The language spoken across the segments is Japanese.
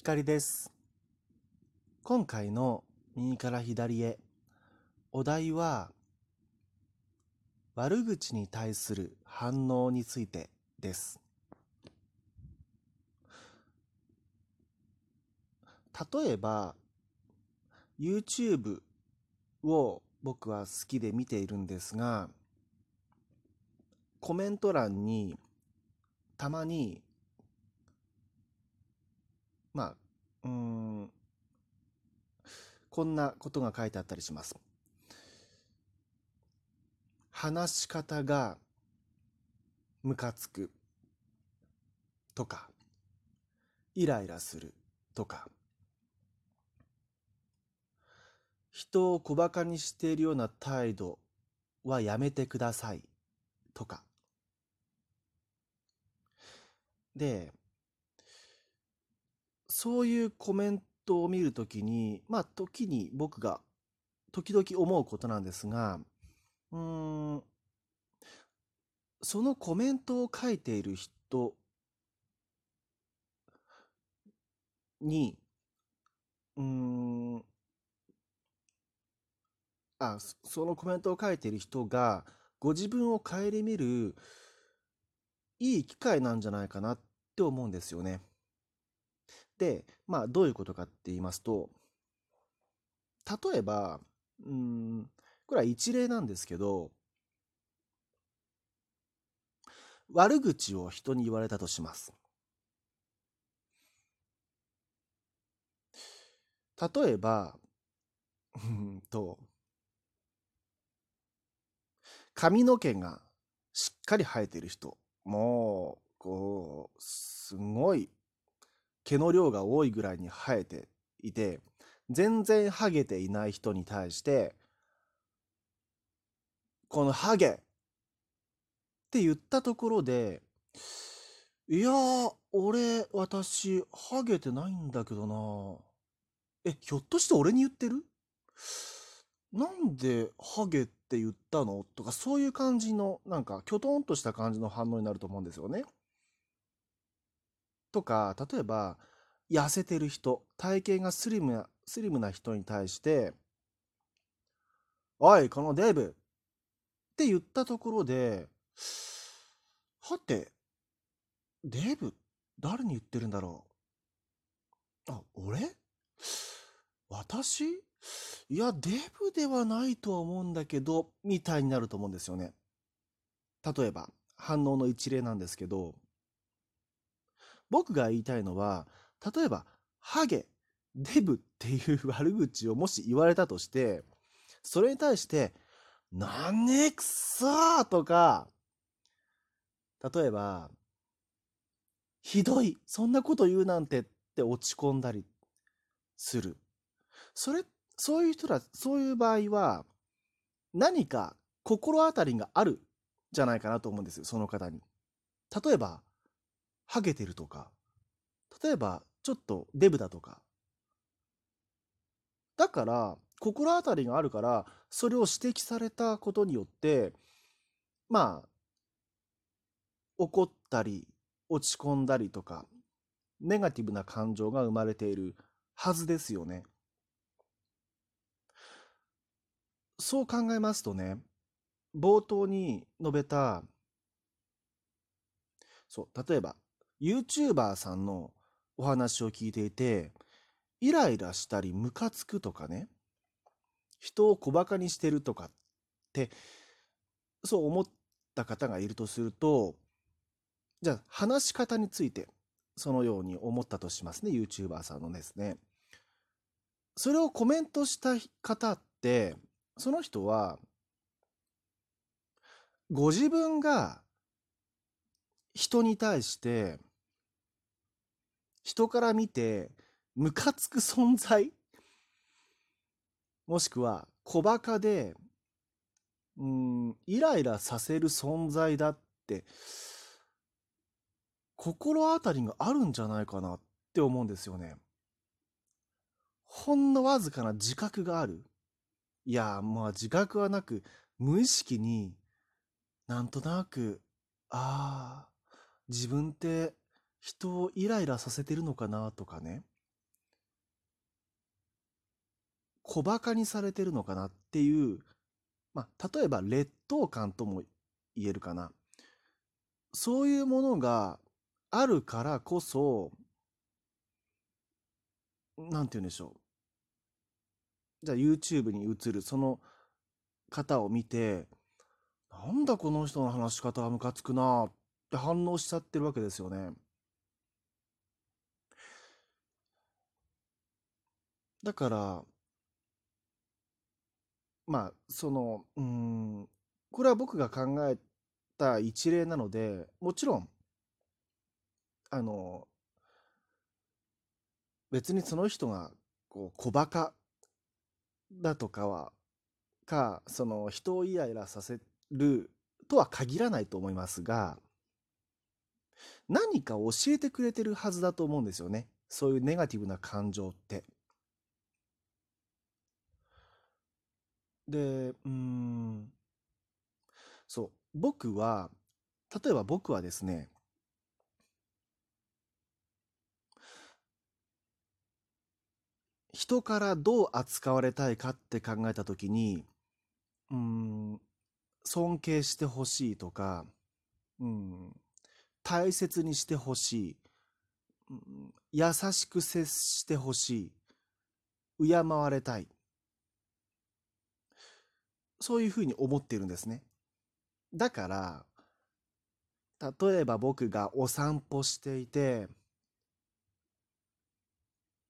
光です。今回の右から左へ、お題は、悪口に対する反応についてです。例えば、YouTube を僕は好きで見ているんですが、コメント欄にたまにまあ、うん、こんなことが書いてあったりします。話し方がムカつくとか、イライラするとか、人を小馬鹿にしているような態度はやめてくださいとか。で、そういうコメントを見るときに、まあ、時に僕が時々思うことなんですが、うん、そのコメントを書いている人に、うん、あ、そのコメントを書いている人が、ご自分を顧みるいい機会なんじゃないかなって思うんですよね。で、まあ、どういうことかって言いますと、例えば、うん、これは一例なんですけど、悪口を人に言われたとします。例えば、うんと、髪の毛がしっかり生えてる人、もう、こう、すごい毛の量が多いぐらいに生えていて、全然ハゲていない人に対して、このハゲって言ったところで、いやー、俺、私、ハゲてないんだけどな。え、ひょっとして俺に言ってる？なんでハゲって言ったの？とか、そういう感じの、なんか、きょとんとした感じの反応になると思うんですよね。とか、例えば、痩せてる人、体型がスリムな、スリムな人に対して、おい、このデブって言ったところで、はて、デブ、誰に言ってるんだろう。あ、俺？私？いや、デブではないとは思うんだけど、みたいになると思うんですよね。例えば、反応の一例なんですけど、僕が言いたいのは、例えば、ハゲ、デブっていう 悪口をもし言われたとして、それに対して、なんねくそーとか、例えば、ひどい、そんなこと言うなんてって落ち込んだりする。それ、そういう人ら、そういう場合は、何か心当たりがあるじゃないかなと思うんですよ、その方に。例えば、ハゲてるとか、例えば、ちょっとデブだとか。だから、心当たりがあるから、それを指摘されたことによって、まあ、怒ったり、落ち込んだりとか、ネガティブな感情が生まれているはずですよね。そう考えますとね、冒頭に述べた、そう、例えば、YouTuber さんのお話を聞いていて、イライラしたりムカつくとかね、人を小馬鹿にしてるとかって、そう思った方がいるとすると、じゃあ話し方についてそのように思ったとしますね、YouTuber さんのですね。それをコメントした方って、その人は、ご自分が人に対して、人から見て、ムカつく存在？もしくは、小馬鹿で、うん、イライラさせる存在だって、心当たりがあるんじゃないかなって思うんですよね。ほんのわずかな自覚がある。いや、まあ自覚はなく、無意識になんとなく、ああ、自分って人をイライラさせてるのかなとかね。小馬鹿にされてるのかなっていう、まあ、例えば劣等感とも言えるかな。そういうものがあるからこそ、なんて言うんでしょう。じゃあ YouTube に映るその方を見て、なんだこの人の話し方はムカつくなって反応しちゃってるわけですよね。だから、まあ、その、うん、これは僕が考えた一例なので、もちろん、あの、別にその人が、こう、小馬鹿だとかは、か、その、人をイライラさせるとは限らないと思いますが、何か教えてくれてるはずだと思うんですよね。そういうネガティブな感情って。で、うん、そう、僕は、例えば僕はですね、人からどう扱われたいかって考えたときに、うん、尊敬してほしいとか、うん、大切にしてほしい、うん、優しく接してほしい、敬われたい。そういうふうに思ってるんですね。だから、例えば僕がお散歩していて、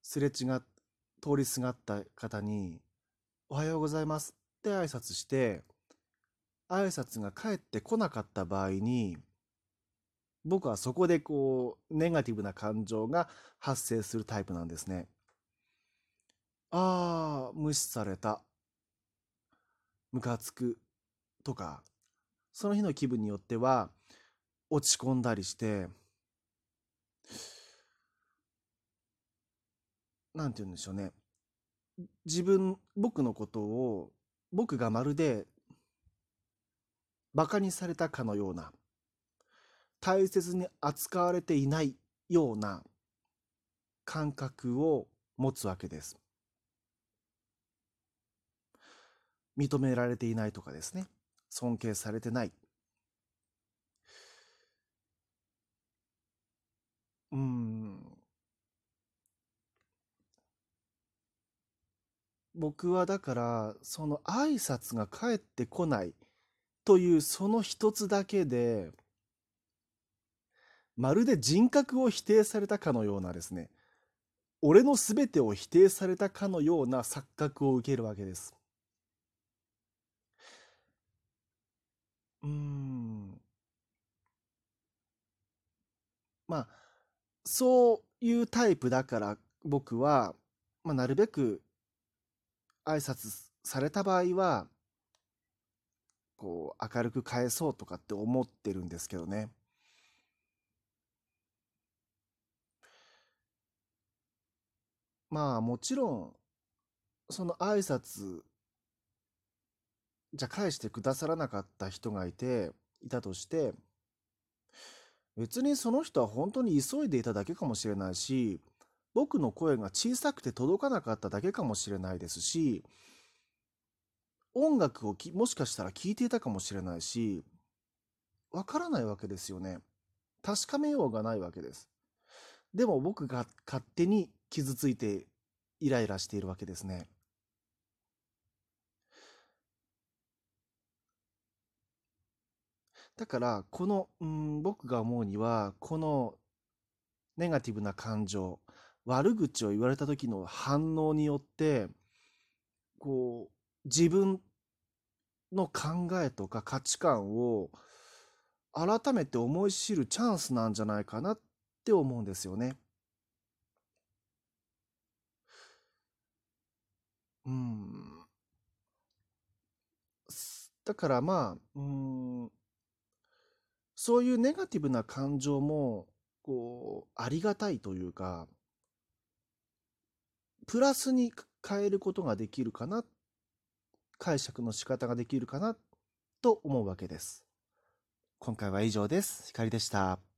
すれ違っ、通りすがった方に、おはようございますって挨拶して、挨拶が返ってこなかった場合に、僕はそこでこう、ネガティブな感情が発生するタイプなんですね。ああ、無視された。ムカつく。とか、その日の気分によっては、落ち込んだりして、なんて言うんでしょうね。自分、僕のことを、僕がまるで、馬鹿にされたかのような、大切に扱われていないような感覚を持つわけです。認められていないとかですね。尊敬されてない。うん。僕はだから、その挨拶が返ってこないというその一つだけで、まるで人格を否定されたかのようなですね、俺の全てを否定されたかのような錯覚を受けるわけです。うーん。まあ、そういうタイプだから僕は、まあ、なるべく挨拶された場合は、こう、明るく返そうとかって思ってるんですけどね。まあ、もちろん、その挨拶、じゃ返してくださらなかった人がいて、いたとして、別にその人は本当に急いでいただけかもしれないし、僕の声が小さくて届かなかっただけかもしれないですし、音楽をもしかしたら聴いていたかもしれないし、わからないわけですよね。確かめようがないわけです。でも僕が勝手に傷ついてイライラしているわけですね。だから、この、うん、僕が思うには、このネガティブな感情、悪口を言われた時の反応によって、こう、自分の考えとか価値観を改めて思い知るチャンスなんじゃないかなって思うんですよね。うん。だからまあ、うん、そういうネガティブな感情も、こう、ありがたいというか、プラスに変えることができるかな、解釈の仕方ができるかなと思うわけです。今回は以上です。ひかりでした。